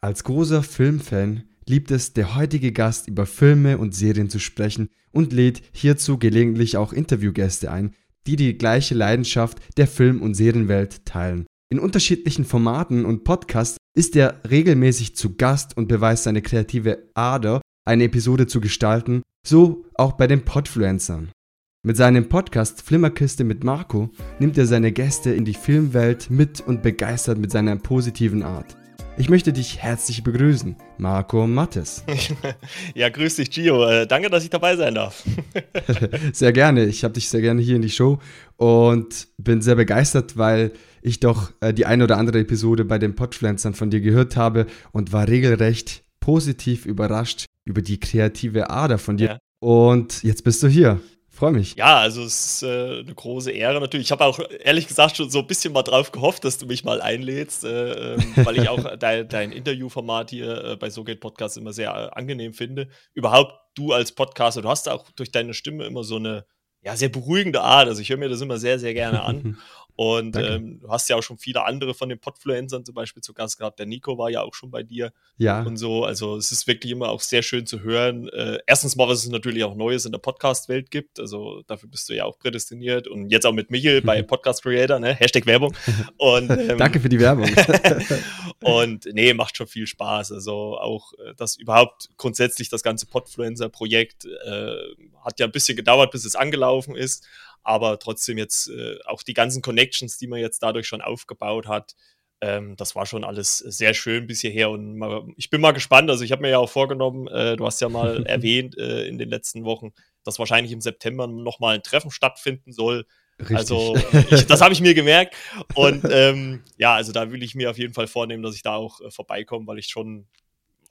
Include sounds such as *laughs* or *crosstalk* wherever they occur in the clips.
Als großer Filmfan liebt es der heutige Gast über Filme und Serien zu sprechen und lädt hierzu gelegentlich auch Interviewgäste ein, die die gleiche Leidenschaft der Film- und Serienwelt teilen. In unterschiedlichen Formaten und Podcasts ist er regelmäßig zu Gast und beweist seine kreative Ader, eine Episode zu gestalten, so auch bei den Podfluencern. Mit seinem Podcast Flimmerkiste mit Marco nimmt er seine Gäste in die Filmwelt mit und begeistert mit seiner positiven Art. Ich möchte dich herzlich begrüßen, Marco Mattes. *laughs* Ja, grüß dich, Gio. Äh, danke, dass ich dabei sein darf. *laughs* *laughs* sehr gerne. Ich habe dich sehr gerne hier in die Show und bin sehr begeistert, weil ich doch äh, die eine oder andere Episode bei den Podpflanzern von dir gehört habe und war regelrecht positiv überrascht über die kreative Ader von dir. Ja. Und jetzt bist du hier. Freue mich. Ja, also es ist äh, eine große Ehre natürlich. Ich habe auch ehrlich gesagt schon so ein bisschen mal drauf gehofft, dass du mich mal einlädst, äh, äh, *laughs* weil ich auch dein, dein Interviewformat hier äh, bei So geht Podcast immer sehr äh, angenehm finde. Überhaupt du als Podcaster, du hast auch durch deine Stimme immer so eine ja, sehr beruhigende Art. Also ich höre mir das immer sehr, sehr gerne an. *laughs* Und ähm, du hast ja auch schon viele andere von den Podfluencern zum Beispiel zu Gast gehabt. Der Nico war ja auch schon bei dir. Ja. Und so. Also es ist wirklich immer auch sehr schön zu hören. Äh, erstens mal, was es natürlich auch Neues in der Podcast-Welt gibt. Also dafür bist du ja auch prädestiniert. Und jetzt auch mit Michel bei *laughs* Podcast Creator, ne? Hashtag Werbung. *laughs* Und, ähm, Danke für die Werbung. *laughs* und nee, macht schon viel Spaß. Also auch äh, das überhaupt grundsätzlich das ganze Podfluencer-Projekt äh, hat ja ein bisschen gedauert, bis es angelaufen ist aber trotzdem jetzt äh, auch die ganzen Connections, die man jetzt dadurch schon aufgebaut hat, ähm, das war schon alles sehr schön bis hierher und mal, ich bin mal gespannt. Also ich habe mir ja auch vorgenommen, äh, du hast ja mal *laughs* erwähnt äh, in den letzten Wochen, dass wahrscheinlich im September nochmal ein Treffen stattfinden soll. Richtig. Also ich, das *laughs* habe ich mir gemerkt und ähm, ja, also da will ich mir auf jeden Fall vornehmen, dass ich da auch äh, vorbeikomme, weil ich schon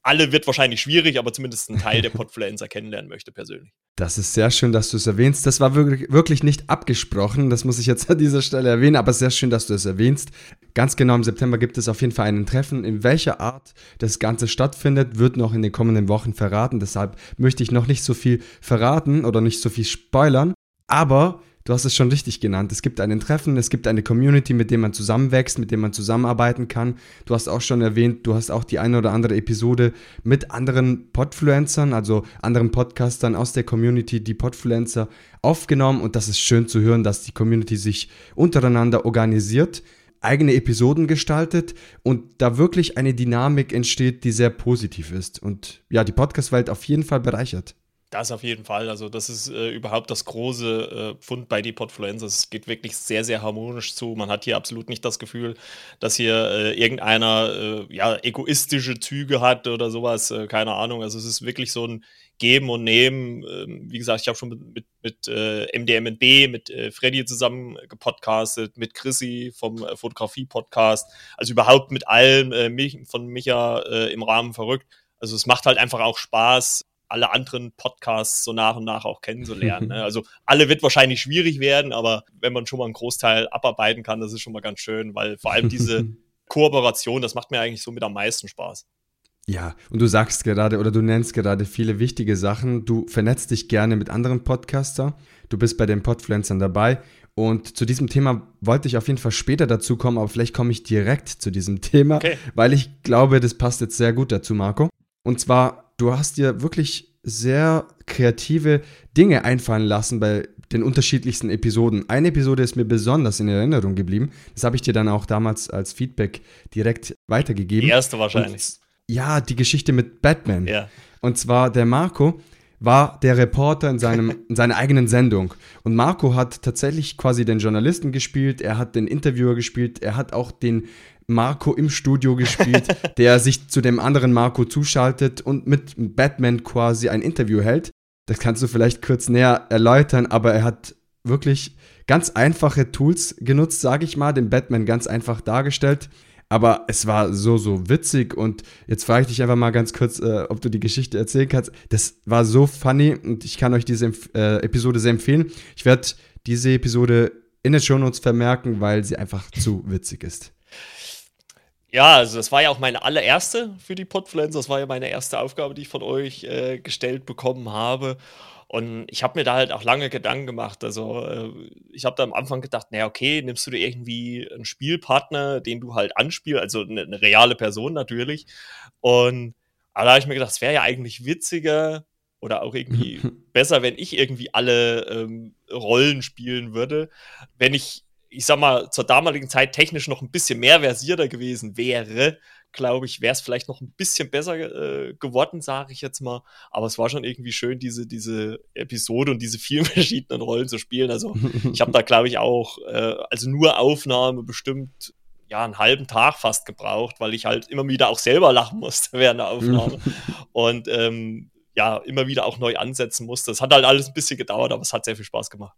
alle wird wahrscheinlich schwierig, aber zumindest einen Teil der Podfluencer *laughs* kennenlernen möchte persönlich. Das ist sehr schön, dass du es erwähnst. Das war wirklich, wirklich nicht abgesprochen, das muss ich jetzt an dieser Stelle erwähnen, aber sehr schön, dass du es erwähnst. Ganz genau im September gibt es auf jeden Fall ein Treffen. In welcher Art das Ganze stattfindet, wird noch in den kommenden Wochen verraten. Deshalb möchte ich noch nicht so viel verraten oder nicht so viel spoilern. Aber du hast es schon richtig genannt. Es gibt einen Treffen, es gibt eine Community, mit dem man zusammenwächst, mit dem man zusammenarbeiten kann. Du hast auch schon erwähnt, du hast auch die eine oder andere Episode mit anderen Podfluencern, also anderen Podcastern aus der Community, die Podfluencer aufgenommen. Und das ist schön zu hören, dass die Community sich untereinander organisiert eigene Episoden gestaltet und da wirklich eine Dynamik entsteht, die sehr positiv ist und ja, die Podcast-Welt auf jeden Fall bereichert. Das auf jeden Fall. Also, das ist äh, überhaupt das große äh, Pfund bei die Podfluencers. Es geht wirklich sehr, sehr harmonisch zu. Man hat hier absolut nicht das Gefühl, dass hier äh, irgendeiner äh, ja, egoistische Züge hat oder sowas. Äh, keine Ahnung. Also, es ist wirklich so ein Geben und Nehmen. Ähm, wie gesagt, ich habe schon mit, mit, mit äh, MDMNB, mit äh, Freddy zusammen gepodcastet, mit Chrissy vom Fotografie-Podcast. Also, überhaupt mit allen äh, mich, von Micha im Rahmen verrückt. Also, es macht halt einfach auch Spaß alle anderen Podcasts so nach und nach auch kennenzulernen. *laughs* Ne? Also alle wird wahrscheinlich schwierig werden, aber wenn man schon mal einen Großteil abarbeiten kann, das ist schon mal ganz schön, weil vor allem diese *laughs* Kooperation, das macht mir eigentlich so mit am meisten Spaß. Ja, und du sagst gerade oder du nennst gerade viele wichtige Sachen. Du vernetzt dich gerne mit anderen Podcaster. Du bist bei den Podfluencern dabei. Und zu diesem Thema wollte ich auf jeden Fall später dazu kommen, aber vielleicht komme ich direkt zu diesem Thema, okay. weil ich glaube, das passt jetzt sehr gut dazu, Marco. Und zwar du hast dir wirklich sehr kreative Dinge einfallen lassen bei den unterschiedlichsten Episoden. Eine Episode ist mir besonders in Erinnerung geblieben. Das habe ich dir dann auch damals als Feedback direkt weitergegeben. Die erste wahrscheinlich. Und, ja, die Geschichte mit Batman. Ja. Und zwar der Marco war der Reporter in, seinem, *laughs* in seiner eigenen Sendung. Und Marco hat tatsächlich quasi den Journalisten gespielt, er hat den Interviewer gespielt, er hat auch den Marco im Studio gespielt, *laughs* der sich zu dem anderen Marco zuschaltet und mit Batman quasi ein Interview hält. Das kannst du vielleicht kurz näher erläutern, aber er hat wirklich ganz einfache Tools genutzt, sage ich mal, den Batman ganz einfach dargestellt. Aber es war so, so witzig und jetzt frage ich dich einfach mal ganz kurz, äh, ob du die Geschichte erzählen kannst. Das war so funny und ich kann euch diese äh, Episode sehr empfehlen. Ich werde diese Episode in den Shownotes vermerken, weil sie einfach zu witzig ist. Ja, also das war ja auch meine allererste für die Podfluencer. Das war ja meine erste Aufgabe, die ich von euch äh, gestellt bekommen habe. Und ich habe mir da halt auch lange Gedanken gemacht. Also äh, ich habe da am Anfang gedacht, naja, okay, nimmst du dir irgendwie einen Spielpartner, den du halt anspielst, also eine, eine reale Person natürlich. Und aber da habe ich mir gedacht, es wäre ja eigentlich witziger oder auch irgendwie *laughs* besser, wenn ich irgendwie alle ähm, Rollen spielen würde, wenn ich ich sag mal, zur damaligen Zeit technisch noch ein bisschen mehr versierter gewesen wäre, glaube ich, wäre es vielleicht noch ein bisschen besser äh, geworden, sage ich jetzt mal. Aber es war schon irgendwie schön, diese, diese Episode und diese vielen *laughs* verschiedenen Rollen zu spielen. Also ich habe da, glaube ich, auch, äh, also nur Aufnahme bestimmt ja, einen halben Tag fast gebraucht, weil ich halt immer wieder auch selber lachen musste *laughs* während der Aufnahme. und ähm, ja, immer wieder auch neu ansetzen musste. Es hat halt alles ein bisschen gedauert, aber es hat sehr viel Spaß gemacht.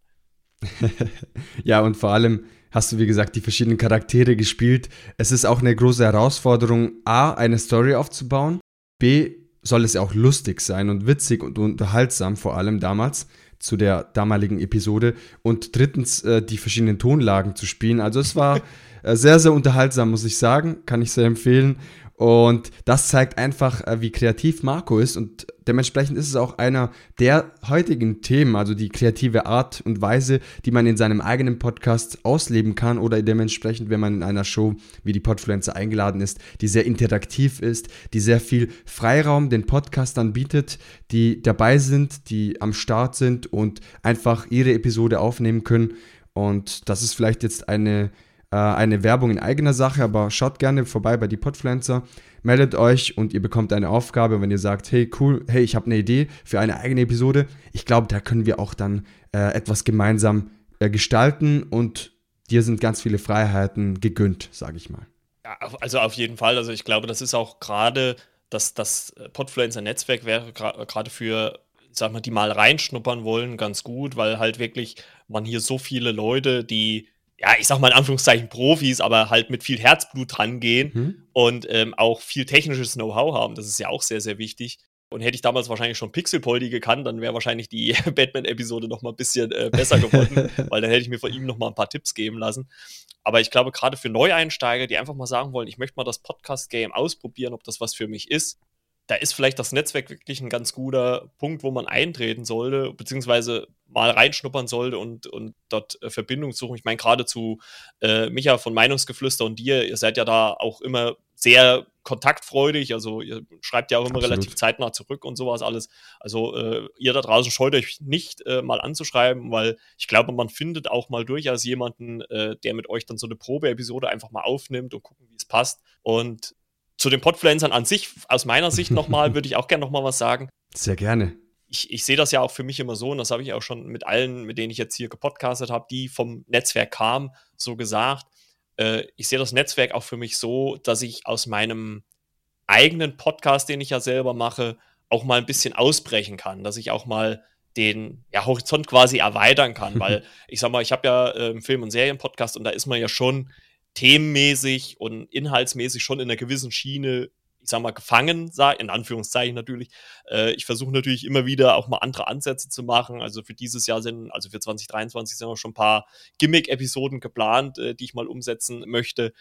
*laughs* ja, und vor allem hast du, wie gesagt, die verschiedenen Charaktere gespielt. Es ist auch eine große Herausforderung, A, eine Story aufzubauen, B, soll es ja auch lustig sein und witzig und unterhaltsam, vor allem damals zu der damaligen Episode und drittens äh, die verschiedenen Tonlagen zu spielen. Also es war *laughs* äh, sehr, sehr unterhaltsam, muss ich sagen, kann ich sehr empfehlen und das zeigt einfach, äh, wie kreativ Marco ist und dementsprechend ist es auch einer der heutigen Themen, also die kreative Art und Weise, die man in seinem eigenen Podcast ausleben kann oder dementsprechend, wenn man in einer Show wie die Podfluencer eingeladen ist, die sehr interaktiv ist, die sehr viel Freiraum den Podcastern bietet, die dabei sind, die am Start sind und einfach ihre Episode aufnehmen können. Und das ist vielleicht jetzt eine äh, eine Werbung in eigener Sache, aber schaut gerne vorbei bei die Podpflanzer, meldet euch und ihr bekommt eine Aufgabe, wenn ihr sagt, hey cool, hey, ich habe eine Idee für eine eigene Episode. Ich glaube, da können wir auch dann äh, etwas gemeinsam äh, gestalten und dir sind ganz viele Freiheiten gegönnt, sage ich mal. Ja, also auf jeden Fall. Also ich glaube, das ist auch gerade, dass das Podfluencer-Netzwerk wäre gerade für sag mal, die mal reinschnuppern wollen, ganz gut, weil halt wirklich man hier so viele Leute, die ja, ich sag mal in Anführungszeichen Profis, aber halt mit viel Herzblut rangehen mhm. und ähm, auch viel technisches Know-how haben. Das ist ja auch sehr, sehr wichtig. Und hätte ich damals wahrscheinlich schon Pixelpoldi gekannt, dann wäre wahrscheinlich die *laughs* Batman-Episode noch mal ein bisschen äh, besser geworden, *laughs* weil dann hätte ich mir von ihm noch mal ein paar Tipps geben lassen. Aber ich glaube, gerade für Neueinsteiger, die einfach mal sagen wollen, ich möchte mal das Podcast-Game ausprobieren, ob das was für mich ist, da ist vielleicht das Netzwerk wirklich ein ganz guter Punkt, wo man eintreten sollte, beziehungsweise mal reinschnuppern sollte und, und dort äh, Verbindung suchen. Ich meine, gerade zu äh, Micha von Meinungsgeflüster und dir, ihr seid ja da auch immer sehr kontaktfreudig, also ihr schreibt ja auch immer Absolut. relativ zeitnah zurück und sowas alles. Also äh, ihr da draußen scheut euch nicht äh, mal anzuschreiben, weil ich glaube, man findet auch mal durchaus jemanden, äh, der mit euch dann so eine Probeepisode einfach mal aufnimmt und gucken, wie es passt. Und zu den Podfluencern an sich, aus meiner Sicht nochmal, *laughs* würde ich auch gerne nochmal was sagen. Sehr gerne. Ich, ich sehe das ja auch für mich immer so, und das habe ich auch schon mit allen, mit denen ich jetzt hier gepodcastet habe, die vom Netzwerk kamen, so gesagt. Äh, ich sehe das Netzwerk auch für mich so, dass ich aus meinem eigenen Podcast, den ich ja selber mache, auch mal ein bisschen ausbrechen kann, dass ich auch mal den ja, Horizont quasi erweitern kann, weil *laughs* ich sag mal, ich habe ja äh, Film- und Serien-Podcast und da ist man ja schon themenmäßig und inhaltsmäßig schon in einer gewissen Schiene, ich sag mal, gefangen, in Anführungszeichen natürlich. Äh, ich versuche natürlich immer wieder auch mal andere Ansätze zu machen. Also für dieses Jahr sind, also für 2023 sind auch schon ein paar Gimmick-Episoden geplant, äh, die ich mal umsetzen möchte.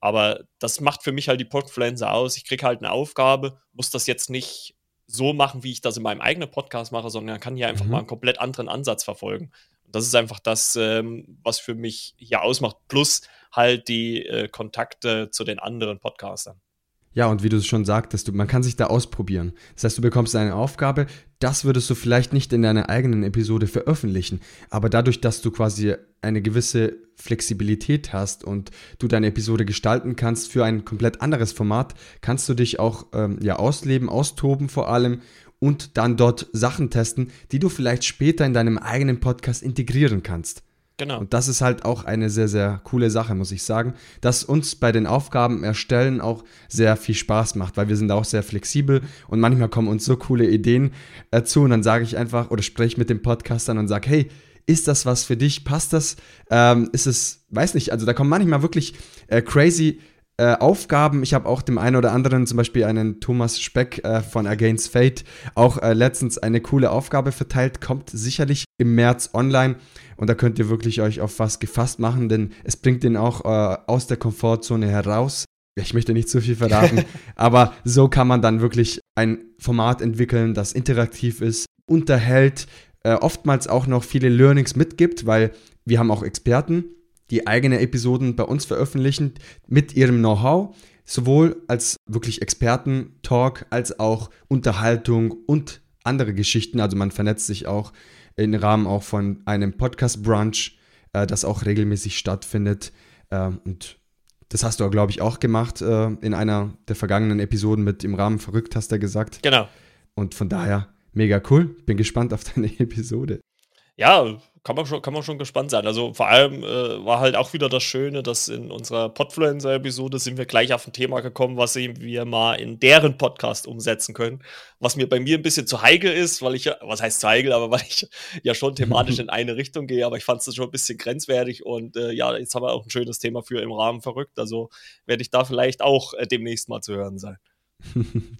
Aber das macht für mich halt die Podfluencer aus. Ich kriege halt eine Aufgabe, muss das jetzt nicht so machen, wie ich das in meinem eigenen Podcast mache, sondern kann hier einfach mhm. mal einen komplett anderen Ansatz verfolgen. Das ist einfach das, ähm, was für mich hier ausmacht. Plus halt die äh, Kontakte zu den anderen Podcastern. Ja, und wie du es schon sagtest, du, man kann sich da ausprobieren. Das heißt, du bekommst eine Aufgabe, das würdest du vielleicht nicht in deiner eigenen Episode veröffentlichen, aber dadurch, dass du quasi eine gewisse Flexibilität hast und du deine Episode gestalten kannst für ein komplett anderes Format, kannst du dich auch ähm, ja ausleben, austoben vor allem und dann dort Sachen testen, die du vielleicht später in deinem eigenen Podcast integrieren kannst. Genau. Und das ist halt auch eine sehr, sehr coole Sache, muss ich sagen, dass uns bei den Aufgaben erstellen auch sehr viel Spaß macht, weil wir sind auch sehr flexibel und manchmal kommen uns so coole Ideen äh, zu und dann sage ich einfach oder spreche mit dem Podcastern und sage, hey, ist das was für dich? Passt das? Ähm, ist es, weiß nicht, also da kommen manchmal wirklich äh, crazy äh, Aufgaben. Ich habe auch dem einen oder anderen, zum Beispiel einen Thomas Speck äh, von Against Fate, auch äh, letztens eine coole Aufgabe verteilt. Kommt sicherlich im März online und da könnt ihr wirklich euch auf was gefasst machen, denn es bringt den auch äh, aus der Komfortzone heraus. Ich möchte nicht zu viel verraten, *laughs* aber so kann man dann wirklich ein Format entwickeln, das interaktiv ist, unterhält, äh, oftmals auch noch viele Learnings mitgibt, weil wir haben auch Experten, die eigene Episoden bei uns veröffentlichen mit ihrem Know-how, sowohl als wirklich Experten-Talk als auch Unterhaltung und andere Geschichten. Also man vernetzt sich auch im Rahmen auch von einem Podcast-Brunch, äh, das auch regelmäßig stattfindet. Äh, und das hast du, glaube ich, auch gemacht äh, in einer der vergangenen Episoden mit im Rahmen verrückt, hast du gesagt. Genau. Und von daher mega cool. Bin gespannt auf deine *laughs* Episode. Ja, kann man schon, kann man schon gespannt sein. Also vor allem äh, war halt auch wieder das Schöne, dass in unserer Podfluencer-Episode sind wir gleich auf ein Thema gekommen, was wir mal in deren Podcast umsetzen können. Was mir bei mir ein bisschen zu heikel ist, weil ich ja, was heißt zu heikel, aber *laughs* weil ich ja schon thematisch in eine Richtung gehe, aber ich fand es schon ein bisschen grenzwertig und äh, ja, jetzt haben wir auch ein schönes Thema für im Rahmen verrückt. Also werde ich da vielleicht auch äh, demnächst mal zu hören sein. *laughs*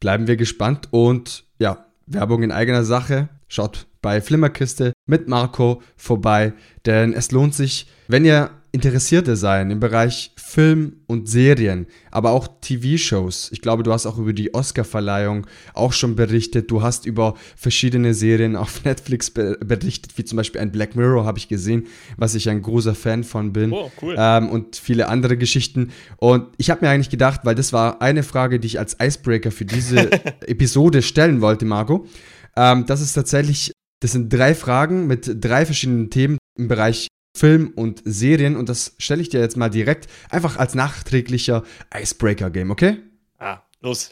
Bleiben wir gespannt und ja, Werbung in eigener Sache. Schaut bei Flimmerkiste mit Marco vorbei, denn es lohnt sich, wenn ihr Interessierte seid im Bereich Film und Serien, aber auch TV-Shows. Ich glaube, du hast auch über die Oscar-Verleihung auch schon berichtet. Du hast über verschiedene Serien auf *laughs* Netflix berichtet, wie zum Beispiel ein Black Mirror habe ich gesehen, was ich ein großer Fan von bin. Oh, cool. Ähm, und viele andere Geschichten. Und ich habe mir eigentlich gedacht, weil das war eine Frage, die ich als Icebreaker für diese *laughs* Episode stellen wollte, Marco. Ähm, das ist tatsächlich das sind drei Fragen mit drei verschiedenen Themen im Bereich Film und Serien und das stelle ich dir jetzt mal direkt einfach als nachträglicher Icebreaker-Game, okay? Ah, los.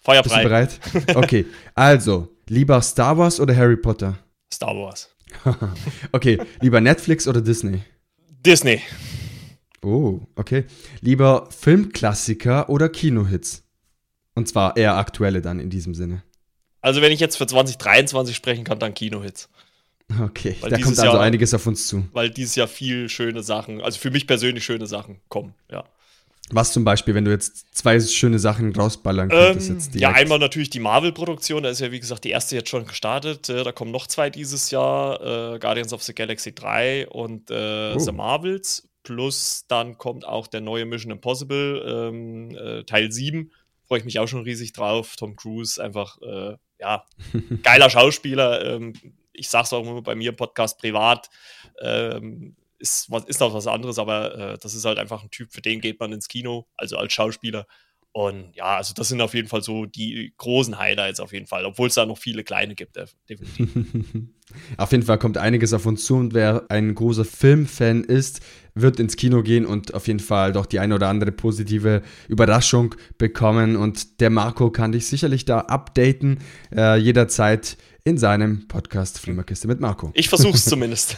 Feuer frei. Bist du bereit? *laughs* Okay, also, lieber Star Wars oder Harry Potter? Star Wars. *laughs* okay, lieber Netflix oder Disney? Disney. Oh, okay. Lieber Filmklassiker oder Kinohits? Und zwar eher aktuelle dann in diesem Sinne. Also, wenn ich jetzt für 2023 sprechen kann, dann Kinohits. Okay, weil da kommt also Jahr, einiges auf uns zu. Weil dieses Jahr viel schöne Sachen, also für mich persönlich schöne Sachen kommen, ja. Was zum Beispiel, wenn du jetzt zwei schöne Sachen rausballern könntest ähm, jetzt direkt? Ja, einmal natürlich die Marvel-Produktion, da ist ja wie gesagt die erste jetzt schon gestartet. Äh, da kommen noch zwei dieses Jahr, äh, Guardians of the Galaxy 3 und äh, oh. The Marvels. Plus dann kommt auch der neue Mission Impossible, ähm, äh, Teil 7. Freue ich mich auch schon riesig drauf. Tom Cruise, einfach äh, ja, *laughs* geiler Schauspieler. Ähm, ich sag's auch immer bei mir im Podcast privat. Ähm, ist, was, ist auch was anderes, aber äh, das ist halt einfach ein Typ, für den geht man ins Kino, also als Schauspieler. Und ja, also das sind auf jeden Fall so die großen Highlights auf jeden Fall, obwohl es da noch viele kleine gibt, definitiv. *laughs* auf jeden Fall kommt einiges auf uns zu und wer ein großer Filmfan ist, wird ins Kino gehen und auf jeden Fall doch die eine oder andere positive Überraschung bekommen. Und der Marco kann dich sicherlich da updaten, äh, jederzeit in seinem Podcast Flimmerkiste mit Marco. Ich versuch's zumindest.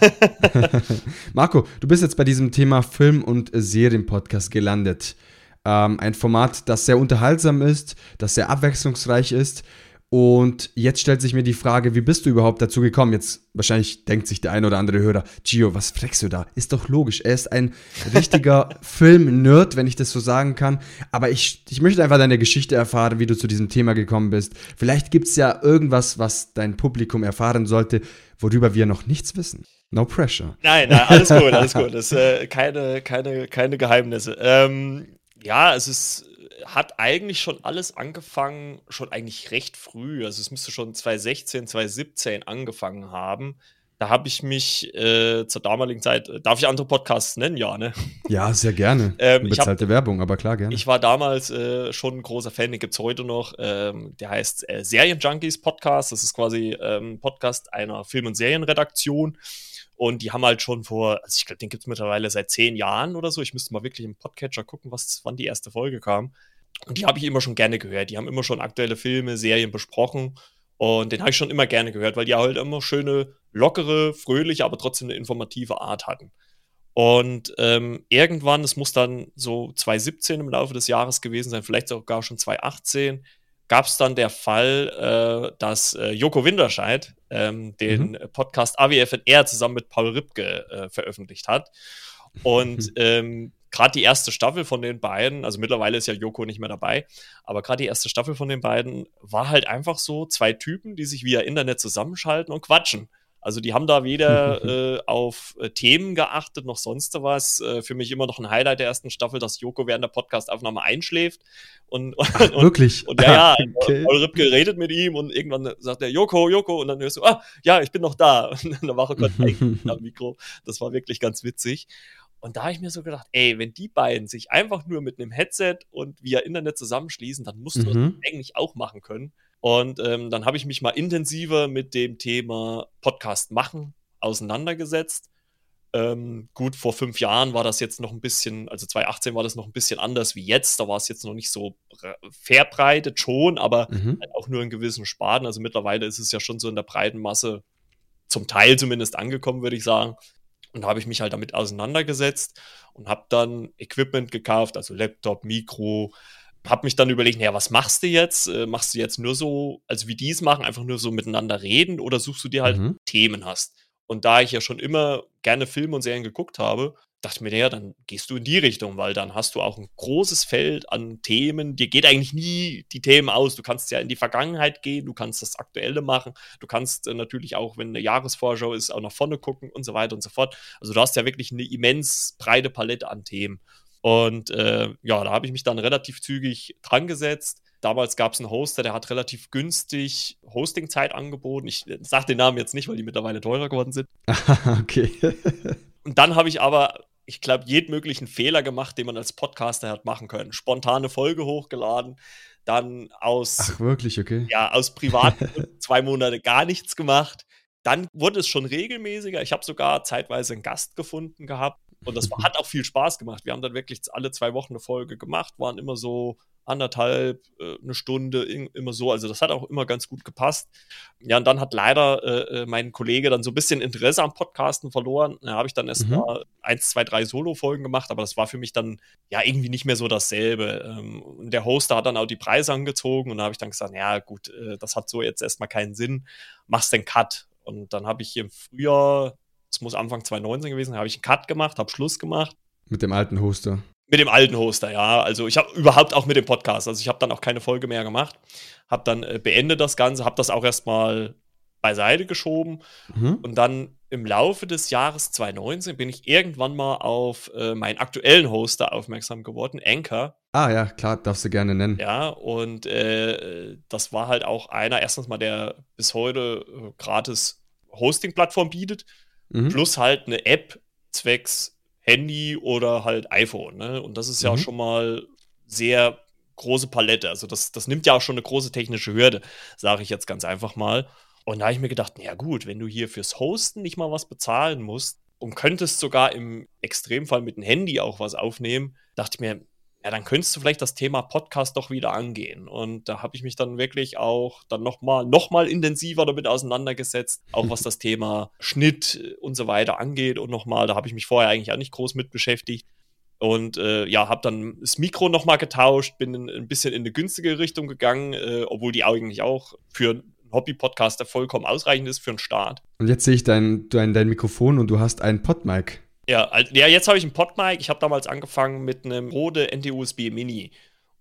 *laughs* Marco, du bist jetzt bei diesem Thema Film- und Serienpodcast gelandet. Ähm, ein Format, das sehr unterhaltsam ist, das sehr abwechslungsreich ist. Und jetzt stellt sich mir die Frage, wie bist du überhaupt dazu gekommen? Jetzt wahrscheinlich denkt sich der ein oder andere Hörer, Gio, was fragst du da? Ist doch logisch. Er ist ein richtiger *laughs* Film-Nerd, wenn ich das so sagen kann. Aber ich, ich möchte einfach deine Geschichte erfahren, wie du zu diesem Thema gekommen bist. Vielleicht gibt es ja irgendwas, was dein Publikum erfahren sollte, worüber wir noch nichts wissen. No pressure. Nein, nein, alles gut, alles *laughs* gut. Das ist äh, keine, keine, keine Geheimnisse. Ähm, ja, es ist, hat eigentlich schon alles angefangen, schon eigentlich recht früh. Also es müsste schon 2016, 2017 angefangen haben. Da habe ich mich äh, zur damaligen Zeit, äh, darf ich andere Podcasts nennen? Ja, ne? *laughs* Ja, sehr gerne. *laughs* ähm, Bezahlte hab, Werbung, aber klar, gerne. Ich war damals äh, schon ein großer Fan, den gibt es heute noch. Ähm, der heißt äh, Serienjunkies Podcast. Das ist quasi ein ähm, Podcast einer Film- und Serienredaktion. Und die haben halt schon vor, also ich glaube, den gibt es mittlerweile seit zehn Jahren oder so. Ich müsste mal wirklich im Podcatcher gucken, was, wann die erste Folge kam. Und die habe ich immer schon gerne gehört. Die haben immer schon aktuelle Filme, Serien besprochen. Und den habe ich schon immer gerne gehört, weil die halt immer schöne, lockere, fröhliche, aber trotzdem eine informative Art hatten. Und ähm, irgendwann, es muss dann so 2017 im Laufe des Jahres gewesen sein, vielleicht sogar schon 2018, gab es dann der Fall, äh, dass äh, Joko Winterscheid ähm, den mhm. Podcast AWFNR zusammen mit Paul Ripke äh, veröffentlicht hat. Und *laughs* ähm, gerade die erste Staffel von den beiden, also mittlerweile ist ja Joko nicht mehr dabei, aber gerade die erste Staffel von den beiden war halt einfach so zwei Typen, die sich via Internet zusammenschalten und quatschen. Also die haben da weder *laughs* äh, auf äh, Themen geachtet noch sonst was. Äh, für mich immer noch ein Highlight der ersten Staffel, dass Joko während der Podcastaufnahme einschläft. Und, Ach, und wirklich? Und ja, ja, *laughs* okay. Ripke redet mit ihm und irgendwann sagt er, Joko, Joko, und dann hörst du, ah, ja, ich bin noch da. *laughs* Und dann war er kurz am Mikro. Das war wirklich ganz witzig. Und da habe ich mir so gedacht, ey, wenn die beiden sich einfach nur mit einem Headset und via Internet zusammenschließen, dann musst du mhm. das eigentlich auch machen können. Und ähm, dann habe ich mich mal intensiver mit dem Thema Podcast machen auseinandergesetzt. Ähm, gut, vor fünf Jahren war das jetzt noch ein bisschen, also 2018 war das noch ein bisschen anders wie jetzt. Da war es jetzt noch nicht so verbreitet schon, aber mhm. halt auch nur in gewissen Sparten. Also mittlerweile ist es ja schon so in der breiten Masse zum Teil zumindest angekommen, würde ich sagen. Und da habe ich mich halt damit auseinandergesetzt und habe dann Equipment gekauft, also Laptop, Mikro, habe mich dann überlegt, naja, was machst du jetzt? Äh, machst du jetzt nur so, also wie die es machen, einfach nur so miteinander reden oder suchst du dir halt mhm. Themen hast? Und da ich ja schon immer gerne Filme und Serien geguckt habe, dachte mir, naja, dann gehst du in die Richtung, weil dann hast du auch ein großes Feld an Themen. Dir geht eigentlich nie die Themen aus. Du kannst ja in die Vergangenheit gehen, du kannst das Aktuelle machen, du kannst äh, natürlich auch, wenn eine Jahresvorschau ist, auch nach vorne gucken und so weiter und so fort. Also du hast ja wirklich eine immens breite Palette an Themen. Und äh, ja, da habe ich mich dann relativ zügig dran gesetzt. Damals gab es einen Hoster, der hat relativ günstig Hostingzeit angeboten. Ich äh, sage den Namen jetzt nicht, weil die mittlerweile teurer geworden sind. *laughs* okay. Und dann habe ich aber ich glaube, jeden möglichen Fehler gemacht, den man als Podcaster hat machen können. Spontane Folge hochgeladen, dann aus. Ach, wirklich, okay. Ja, aus privaten *laughs* zwei Monate gar nichts gemacht. Dann wurde es schon regelmäßiger. Ich habe sogar zeitweise einen Gast gefunden gehabt. Und das *laughs* hat auch viel Spaß gemacht. Wir haben dann wirklich alle zwei Wochen eine Folge gemacht, waren immer so anderthalb, äh, eine Stunde, immer so. Also das hat auch immer ganz gut gepasst. Ja, und dann hat leider äh, äh, mein Kollege dann so ein bisschen Interesse am Podcasten verloren. Da habe ich dann erst mhm. mal eins, zwei, drei Solo-Folgen gemacht, aber das war für mich dann ja irgendwie nicht mehr so dasselbe. Ähm, und der Hoster hat dann auch die Preise angezogen und da habe ich dann gesagt, ja gut, äh, das hat so jetzt erstmal keinen Sinn. Machst den Cut. Und dann habe ich im Frühjahr, das muss Anfang 2019 gewesen, habe ich einen Cut gemacht, habe Schluss gemacht. Mit dem alten Hoster. Mit dem alten Hoster, ja. Also ich habe überhaupt auch mit dem Podcast. Also ich habe dann auch keine Folge mehr gemacht. Habe dann äh, beendet das Ganze, habe das auch erstmal beiseite geschoben. Mhm. Und dann im Laufe des Jahres 2019 bin ich irgendwann mal auf äh, meinen aktuellen Hoster aufmerksam geworden, Anchor. Ah ja, klar, darfst du gerne nennen. Ja, und äh, das war halt auch einer, erstens mal, der bis heute äh, gratis Hosting-Plattform bietet, mhm. plus halt eine App zwecks Handy oder halt iPhone. Ne? Und das ist ja mhm. schon mal sehr große Palette. Also das, das nimmt ja auch schon eine große technische Hürde, sage ich jetzt ganz einfach mal. Und da habe ich mir gedacht, na ja gut, wenn du hier fürs Hosten nicht mal was bezahlen musst und könntest sogar im Extremfall mit dem Handy auch was aufnehmen, dachte ich mir, ja, dann könntest du vielleicht das Thema Podcast doch wieder angehen. Und da habe ich mich dann wirklich auch dann nochmal noch mal intensiver damit auseinandergesetzt, auch was das Thema Schnitt und so weiter angeht. Und nochmal, da habe ich mich vorher eigentlich auch nicht groß mit beschäftigt. Und äh, ja, habe dann das Mikro nochmal getauscht, bin in, ein bisschen in eine günstige Richtung gegangen, äh, obwohl die eigentlich auch für einen Hobby-Podcaster vollkommen ausreichend ist für einen Start. Und jetzt sehe ich dein, dein, dein Mikrofon und du hast ein Podmic. Ja, ja jetzt habe ich einen Podmic. Ich habe damals angefangen mit einem Rode NT-USB Mini.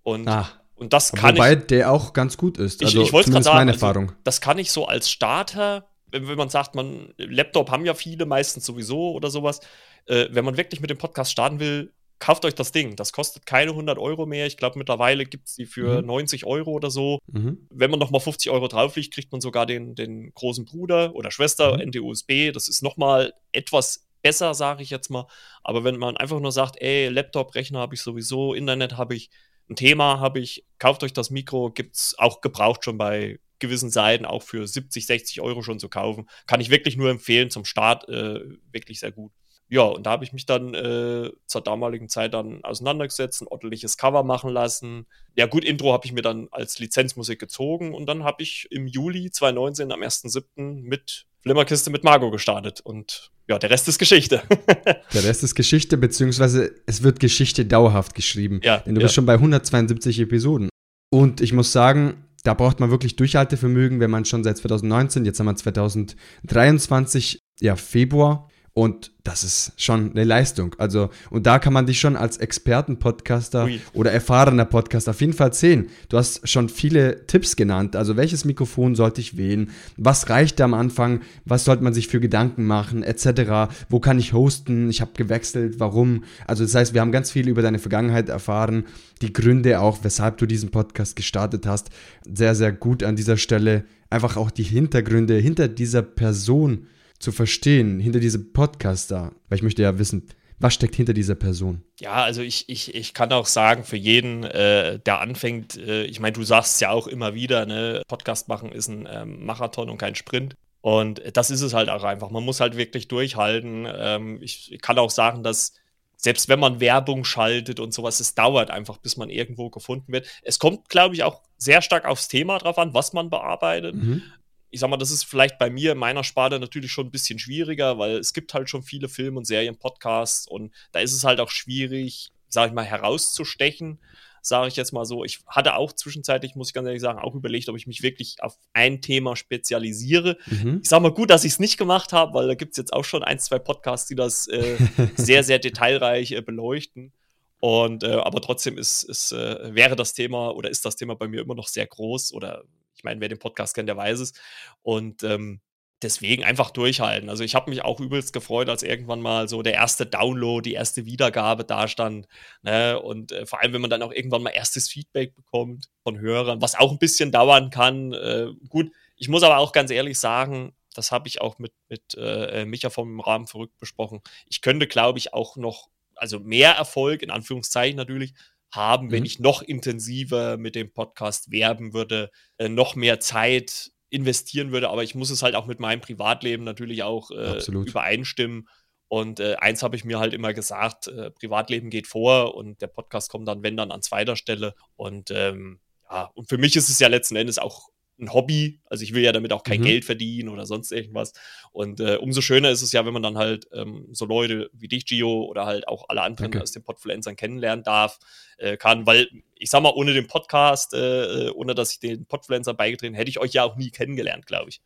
Und, ah, und das kann wobei ich. Wobei der auch ganz gut ist. Also ich, ich wollte gerade sagen, meine also Erfahrung. Also, das kann ich so als Starter, wenn, wenn, man sagt, man Laptop haben ja viele meistens sowieso oder sowas. Äh, wenn man wirklich mit dem Podcast starten will, kauft euch das Ding. Das kostet keine 100 Euro mehr. Ich glaube, mittlerweile gibt es die für mhm. 90 Euro oder so. Mhm. Wenn man nochmal 50 Euro drauflegt, kriegt man sogar den, den großen Bruder oder Schwester, mhm. NT-USB. Das ist nochmal etwas besser, sage ich jetzt mal. Aber wenn man einfach nur sagt, ey, Laptop, Rechner habe ich sowieso, Internet habe ich, ein Thema habe ich, kauft euch das Mikro, gibt es auch gebraucht schon bei gewissen Seiten, auch für 70, 60 Euro schon zu kaufen. Kann ich wirklich nur empfehlen, zum Start äh, wirklich sehr gut. Ja, und da habe ich mich dann äh, zur damaligen Zeit dann auseinandergesetzt, ein ordentliches Cover machen lassen. Ja, gut, Intro habe ich mir dann als Lizenzmusik gezogen und dann habe ich im Juli 2019 am 1.7. mit Flimmerkiste mit Margot gestartet und ja, der Rest ist Geschichte. *laughs* der Rest ist Geschichte, beziehungsweise es wird Geschichte dauerhaft geschrieben. Ja, denn du ja. bist schon bei 172 Episoden. Und ich muss sagen, da braucht man wirklich Durchhaltevermögen, wenn man schon seit 2019, jetzt haben wir 2023, ja, Februar, Und das ist schon eine Leistung. Also, und da kann man dich schon als Experten-Podcaster oder erfahrener Podcaster auf jeden Fall sehen. Du hast schon viele Tipps genannt. Also, welches Mikrofon sollte ich wählen? Was reicht am Anfang? Was sollte man sich für Gedanken machen? Etc. Wo kann ich hosten? Ich habe gewechselt. Warum? Also, das heißt, wir haben ganz viel über deine Vergangenheit erfahren. Die Gründe auch, weshalb du diesen Podcast gestartet hast. Sehr, sehr gut an dieser Stelle. Einfach auch die Hintergründe hinter dieser Person zu verstehen, hinter diesem Podcast da? Weil ich möchte ja wissen, was steckt hinter dieser Person? Ja, also ich, ich, ich kann auch sagen, für jeden, äh, der anfängt, äh, ich meine, du sagst es ja auch immer wieder, ne, Podcast machen ist ein ähm, Marathon und kein Sprint. Und das ist es halt auch einfach. Man muss halt wirklich durchhalten. Ähm, ich, ich kann auch sagen, dass selbst wenn man Werbung schaltet und sowas, es dauert einfach, bis man irgendwo gefunden wird. Es kommt, glaube ich, auch sehr stark aufs Thema drauf an, was man bearbeitet. Mhm ich sag mal, das ist vielleicht bei mir in meiner Sparte natürlich schon ein bisschen schwieriger, weil es gibt halt schon viele Filme und Serien, Podcasts und da ist es halt auch schwierig, sag ich mal, herauszustechen, sage ich jetzt mal so. Ich hatte auch zwischenzeitlich, muss ich ganz ehrlich sagen, auch überlegt, ob ich mich wirklich auf ein Thema spezialisiere. Mhm. Ich sag mal gut, dass ich es nicht gemacht habe, weil da gibt es jetzt auch schon ein, zwei Podcasts, die das äh, *laughs* sehr, sehr detailreich äh, beleuchten. Und äh, aber trotzdem ist, ist äh, wäre das Thema oder ist das Thema bei mir immer noch sehr groß oder ich meine, wer den Podcast kennt, der weiß es. Und ähm, deswegen einfach durchhalten. Also ich habe mich auch übelst gefreut, als irgendwann mal so der erste Download, die erste Wiedergabe da stand. Ne? Und äh, vor allem, wenn man dann auch irgendwann mal erstes Feedback bekommt von Hörern, was auch ein bisschen dauern kann. Äh, gut, ich muss aber auch ganz ehrlich sagen, das habe ich auch mit, mit äh, Micha vom Rahmen verrückt besprochen. Ich könnte, glaube ich, auch noch, also mehr Erfolg, in Anführungszeichen natürlich, haben, mhm. wenn ich noch intensiver mit dem Podcast werben würde, äh, noch mehr Zeit investieren würde. Aber ich muss es halt auch mit meinem Privatleben natürlich auch äh, übereinstimmen. Und äh, eins habe ich mir halt immer gesagt, äh, Privatleben geht vor und der Podcast kommt dann, wenn dann, an zweiter Stelle. Und ähm, ja, und für mich ist es ja letzten Endes auch ein Hobby. Also ich will ja damit auch kein mhm. Geld verdienen oder sonst irgendwas. Und äh, umso schöner ist es ja, wenn man dann halt ähm, so Leute wie dich, Gio, oder halt auch alle anderen okay. aus den Podfluencern kennenlernen darf, äh, kann. Weil ich sag mal, ohne den Podcast, äh, äh ohne dass ich den Podfluencer beigetreten, hätte ich euch ja auch nie kennengelernt, glaube ich.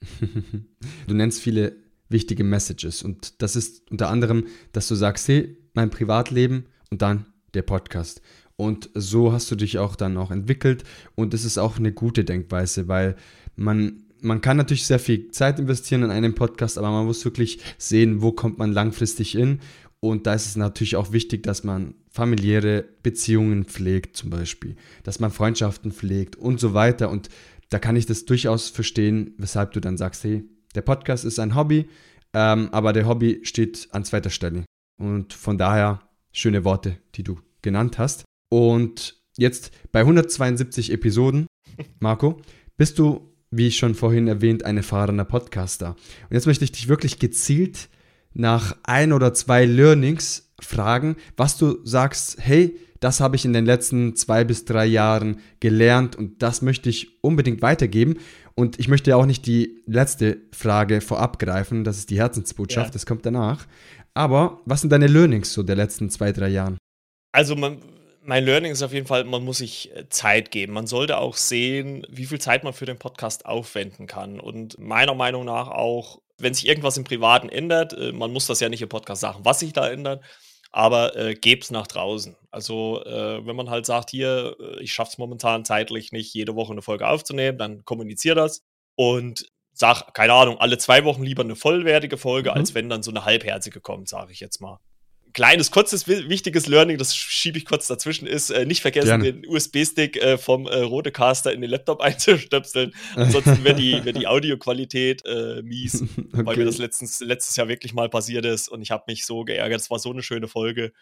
*laughs* du nennst viele wichtige Messages und das ist unter anderem, dass du sagst, hey, mein Privatleben und dann der Podcast. Und so hast du dich auch dann auch entwickelt und es ist auch eine gute Denkweise, weil man, man kann natürlich sehr viel Zeit investieren in einen Podcast, aber man muss wirklich sehen, wo kommt man langfristig in. Und da ist es natürlich auch wichtig, dass man familiäre Beziehungen pflegt, zum Beispiel, dass man Freundschaften pflegt und so weiter. Und da kann ich das durchaus verstehen, weshalb du dann sagst, hey, der Podcast ist ein Hobby, ähm, aber der Hobby steht an zweiter Stelle. Und von daher schöne Worte, die du genannt hast. Und jetzt bei 172 Episoden, *laughs* Marco, bist du, wie schon vorhin erwähnt, ein erfahrener Podcaster. Und jetzt möchte ich dich wirklich gezielt nach ein oder zwei Learnings fragen, was du sagst, hey, das habe ich in den letzten zwei bis drei Jahren gelernt und das möchte ich unbedingt weitergeben. Und ich möchte auch nicht die letzte Frage vorab greifen, das ist die Herzensbotschaft, ja. das kommt danach. Aber was sind deine Learnings so der letzten zwei, drei Jahren? Also man, mein Learning ist auf jeden Fall, man muss sich äh, Zeit geben. Man sollte auch sehen, wie viel Zeit man für den Podcast aufwenden kann. Und meiner Meinung nach auch, wenn sich irgendwas im Privaten ändert, äh, man muss das ja nicht im Podcast sagen, was sich da ändert, aber äh, geb's nach draußen. Also äh, wenn man halt sagt, hier, äh, ich schaff's momentan zeitlich nicht, jede Woche eine Folge aufzunehmen, dann kommunizier das und sag, keine Ahnung, alle zwei Wochen lieber eine vollwertige Folge, mhm. als wenn dann so eine halbherzige kommt, sage ich jetzt mal kleines, kurzes, wichtiges Learning, das schiebe ich kurz dazwischen, ist äh, nicht vergessen, Gerne. den USB-Stick äh, vom äh, Rodecaster in den Laptop *laughs* einzustöpseln. Ansonsten wäre die, wär die Audioqualität äh, mies, *laughs* okay. weil mir das letztens, letztes Jahr wirklich mal passiert ist und ich habe mich so geärgert. Es war so eine schöne Folge.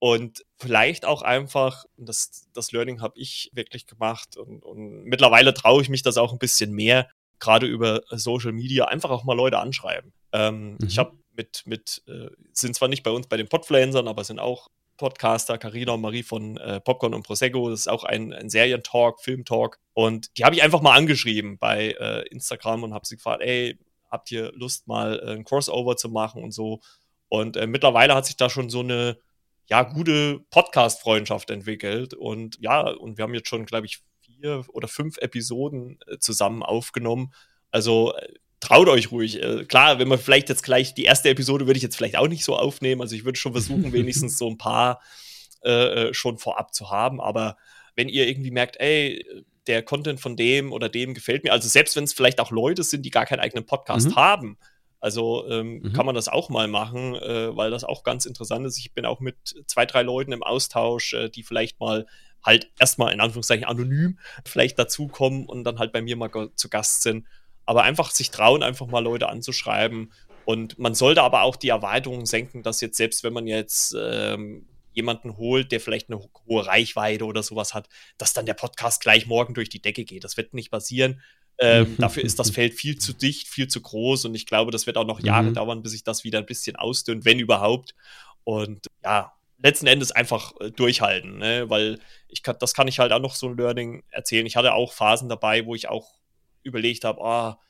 Und vielleicht auch einfach, das, das Learning habe ich wirklich gemacht und, und mittlerweile traue ich mich das auch ein bisschen mehr, gerade über Social Media, einfach auch mal Leute anschreiben. Ähm, mhm. Ich habe mit, mit äh, sind zwar nicht bei uns bei den Podfluencern, aber sind auch Podcaster, Carina und Marie von äh, Popcorn und Prosecco. Das ist auch ein, ein Serientalk, Filmtalk. Und die habe ich einfach mal angeschrieben bei äh, Instagram und habe sie gefragt, ey, habt ihr Lust, mal äh, ein Crossover zu machen und so. Und äh, mittlerweile hat sich da schon so eine ja, gute Podcast-Freundschaft entwickelt. Und ja, und wir haben jetzt schon, glaube ich, vier oder fünf Episoden äh, zusammen aufgenommen. Also traut euch ruhig. Äh, klar, wenn man vielleicht jetzt gleich die erste Episode würde ich jetzt vielleicht auch nicht so aufnehmen. Also ich würde schon versuchen, *laughs* wenigstens so ein paar äh, äh, schon vorab zu haben. Aber wenn ihr irgendwie merkt, ey, der Content von dem oder dem gefällt mir, also selbst wenn es vielleicht auch Leute sind, die gar keinen eigenen Podcast mhm. haben, also ähm, mhm. kann man das auch mal machen, äh, weil das auch ganz interessant ist. Ich bin auch mit zwei, drei Leuten im Austausch, äh, die vielleicht mal halt erstmal in Anführungszeichen anonym vielleicht dazukommen und dann halt bei mir mal zu Gast sind. Aber einfach sich trauen, einfach mal Leute anzuschreiben. Und man sollte aber auch die Erwartungen senken, dass jetzt selbst wenn man jetzt ähm, jemanden holt, der vielleicht eine hohe Reichweite oder sowas hat, dass dann der Podcast gleich morgen durch die Decke geht. Das wird nicht passieren. Ähm, *laughs* dafür ist das Feld viel zu dicht, viel zu groß und ich glaube, das wird auch noch Jahre mhm. dauern, bis sich das wieder ein bisschen ausdünnt, wenn überhaupt. Und ja, letzten Endes einfach äh, durchhalten, ne? weil ich kann, das kann ich halt auch noch so ein Learning erzählen. Ich hatte auch Phasen dabei, wo ich auch überlegt habe, ah,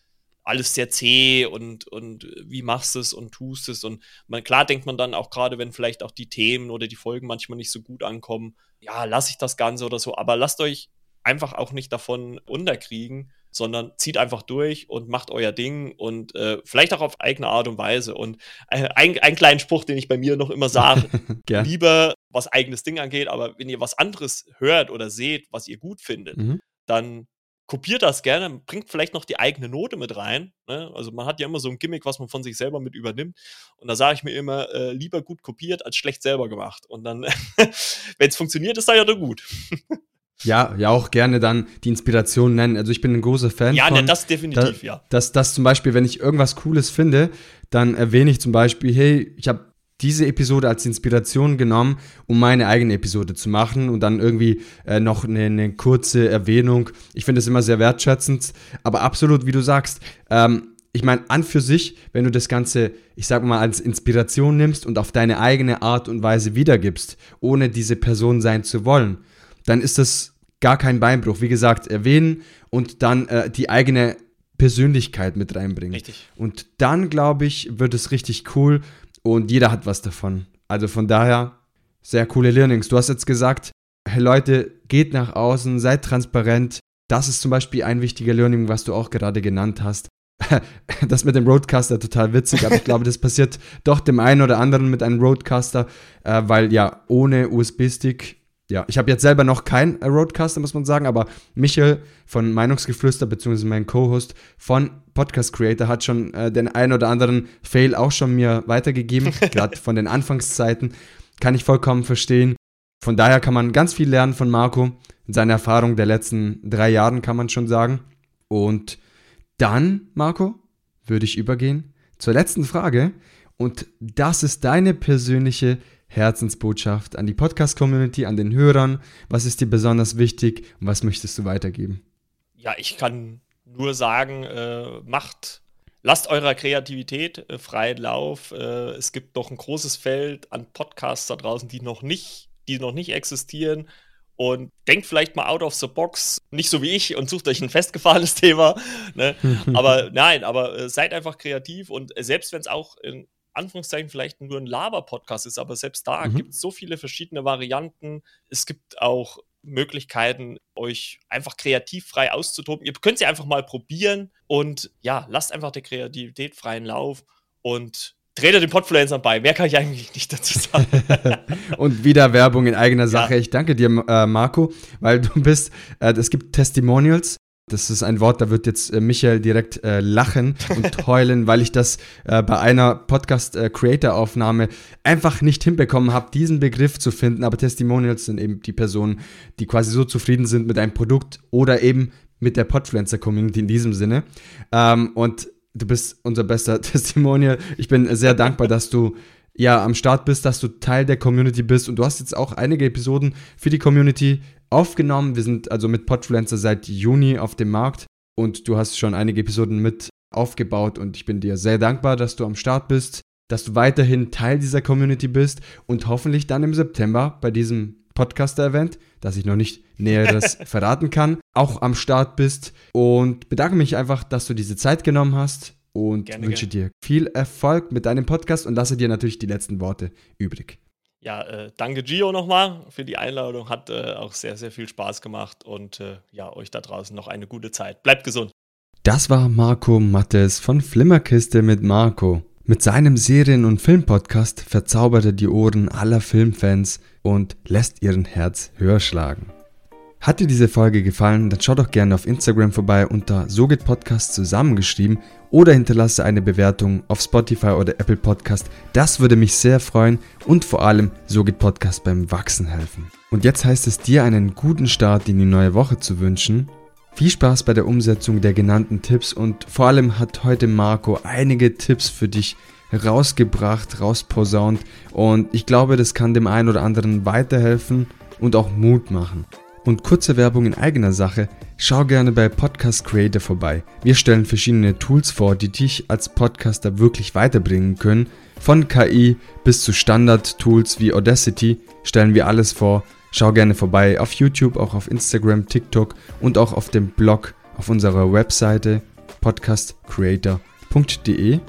alles sehr zäh und, und wie machst du es und tust es. Und man, klar denkt man dann auch gerade, wenn vielleicht auch die Themen oder die Folgen manchmal nicht so gut ankommen, ja, lasse ich das Ganze oder so. Aber lasst euch einfach auch nicht davon unterkriegen, sondern zieht einfach durch und macht euer Ding und äh, vielleicht auch auf eigene Art und Weise. Und äh, ein, ein kleinen Spruch, den ich bei mir noch immer sage, *laughs* lieber was eigenes Ding angeht, aber wenn ihr was anderes hört oder seht, was ihr gut findet, mhm. dann kopiert das gerne, bringt vielleicht noch die eigene Note mit rein. Ne? Also man hat ja immer so ein Gimmick, was man von sich selber mit übernimmt. Und da sage ich mir immer, äh, lieber gut kopiert als schlecht selber gemacht. Und dann, *laughs* wenn es funktioniert, ist da ja dann gut. Ja, ja, auch gerne dann die Inspiration nennen. Also ich bin ein großer Fan ja, von. Ja, das definitiv, da, ja. Dass, dass zum Beispiel, wenn ich irgendwas Cooles finde, dann erwähne ich zum Beispiel, hey, ich habe diese Episode als Inspiration genommen, um meine eigene Episode zu machen und dann irgendwie äh, noch eine, eine, kurze Erwähnung. Ich finde es immer sehr wertschätzend, aber absolut, wie du sagst, ähm, ich meine, an für sich, wenn du das Ganze, ich sag mal, als Inspiration nimmst und auf deine eigene Art und Weise wiedergibst, ohne diese Person sein zu wollen, dann ist das gar kein Beinbruch. Wie gesagt, erwähnen und dann äh, die eigene Persönlichkeit mit reinbringen. Richtig. Und dann, glaube ich, wird es richtig cool und jeder hat was davon. Also von daher, sehr coole Learnings. Du hast jetzt gesagt, hey Leute, geht nach außen, seid transparent. Das ist zum Beispiel ein wichtiger Learning, was du auch gerade genannt hast. *laughs* das mit dem Roadcaster total witzig, aber ich glaube, das passiert doch dem einen oder anderen mit einem Roadcaster, äh, weil ja ohne USB-Stick ja, ich habe jetzt selber noch kein Roadcaster, muss man sagen, aber Michael von Meinungsgeflüster, beziehungsweise mein Co-Host von Podcast Creator, hat schon äh, den einen oder anderen Fail auch schon mir weitergegeben, *laughs* gerade von den Anfangszeiten. Kann ich vollkommen verstehen. Von daher kann man ganz viel lernen von Marco, in seiner Erfahrung der letzten drei Jahren, kann man schon sagen. Und dann, Marco, würde ich übergehen zur letzten Frage. Und das ist deine persönliche Herzensbotschaft an die Podcast-Community, an den Hörern? Was ist dir besonders wichtig und was möchtest du weitergeben? Ja, ich kann nur sagen, äh, macht, lasst eurer Kreativität äh, freien Lauf. Äh, es gibt doch ein großes Feld an Podcasts da draußen, die noch nicht, die noch nicht existieren. Und denkt vielleicht mal out of the box, nicht so wie ich und sucht euch ein festgefahrenes *laughs* Thema. Ne? *laughs* aber nein, aber äh, seid einfach kreativ und äh, selbst wenn es auch in Anführungszeichen vielleicht nur ein Laber-Podcast ist, aber selbst da mhm. gibt es so viele verschiedene Varianten. Es gibt auch Möglichkeiten, euch einfach kreativ frei auszutoben. Ihr könnt sie einfach mal probieren und ja, lasst einfach der Kreativität freien Lauf und tretet den Podfluencern bei. Mehr kann ich eigentlich nicht dazu sagen. *laughs* und wieder Werbung in eigener Sache. Ja. Ich danke dir, äh, Marco, weil du bist, äh, es gibt Testimonials das ist ein Wort, da wird jetzt äh, Michael direkt äh, lachen und *laughs* heulen, weil ich das äh, bei einer Podcast-Creator-Aufnahme einfach nicht hinbekommen habe, diesen Begriff zu finden. Aber Testimonials sind eben die Personen, die quasi so zufrieden sind mit einem Produkt oder eben mit der Podfluencer-Community in diesem Sinne. Ähm, und du bist unser bester *laughs* Testimonial. Ich bin sehr dankbar, dass du ja am Start bist, dass du Teil der Community bist und du hast jetzt auch einige Episoden für die Community aufgenommen. Wir sind also mit Podfluencer seit Juni auf dem Markt und du hast schon einige Episoden mit aufgebaut und ich bin dir sehr dankbar, dass du am Start bist, dass du weiterhin Teil dieser Community bist und hoffentlich dann im September bei diesem Podcaster-Event, das ich noch nicht Näheres *laughs* verraten kann, auch am Start bist und bedanke mich einfach, dass du diese Zeit genommen hast und gerne, wünsche gerne. dir viel Erfolg mit deinem Podcast und lasse dir natürlich die letzten Worte übrig. Ja, äh, danke Gio nochmal für die Einladung. Hat äh, auch sehr, sehr viel Spaß gemacht und äh, ja, euch da draußen noch eine gute Zeit. Bleibt gesund. Das war Marco Mattes von Flimmerkiste mit Marco. Mit seinem Serien- und Filmpodcast verzaubert er die Ohren aller Filmfans und lässt ihren Herz höher schlagen. Hat dir diese Folge gefallen, dann schau doch gerne auf Instagram vorbei unter Sogit Podcast zusammengeschrieben oder hinterlasse eine Bewertung auf Spotify oder Apple Podcast. Das würde mich sehr freuen und vor allem Sogit Podcast beim Wachsen helfen. Und jetzt heißt es dir einen guten Start in die neue Woche zu wünschen. Viel Spaß bei der Umsetzung der genannten Tipps und vor allem hat heute Marco einige Tipps für dich rausgebracht, rausposaunt und ich glaube, das kann dem einen oder anderen weiterhelfen und auch Mut machen. Und kurze Werbung in eigener Sache, schau gerne bei Podcast Creator vorbei. Wir stellen verschiedene Tools vor, die dich als Podcaster wirklich weiterbringen können. Von KI bis zu Standard-Tools wie Audacity stellen wir alles vor. Schau gerne vorbei auf YouTube, auch auf Instagram, TikTok und auch auf dem Blog auf unserer Webseite podcastcreator.de.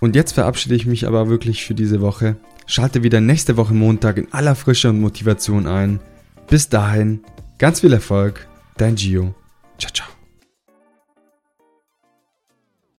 Und jetzt verabschiede ich mich aber wirklich für diese Woche. Schalte wieder nächste Woche Montag in aller Frische und Motivation ein. Bis dahin, Ganz viel Erfolg, dein Gio. Ciao, ciao.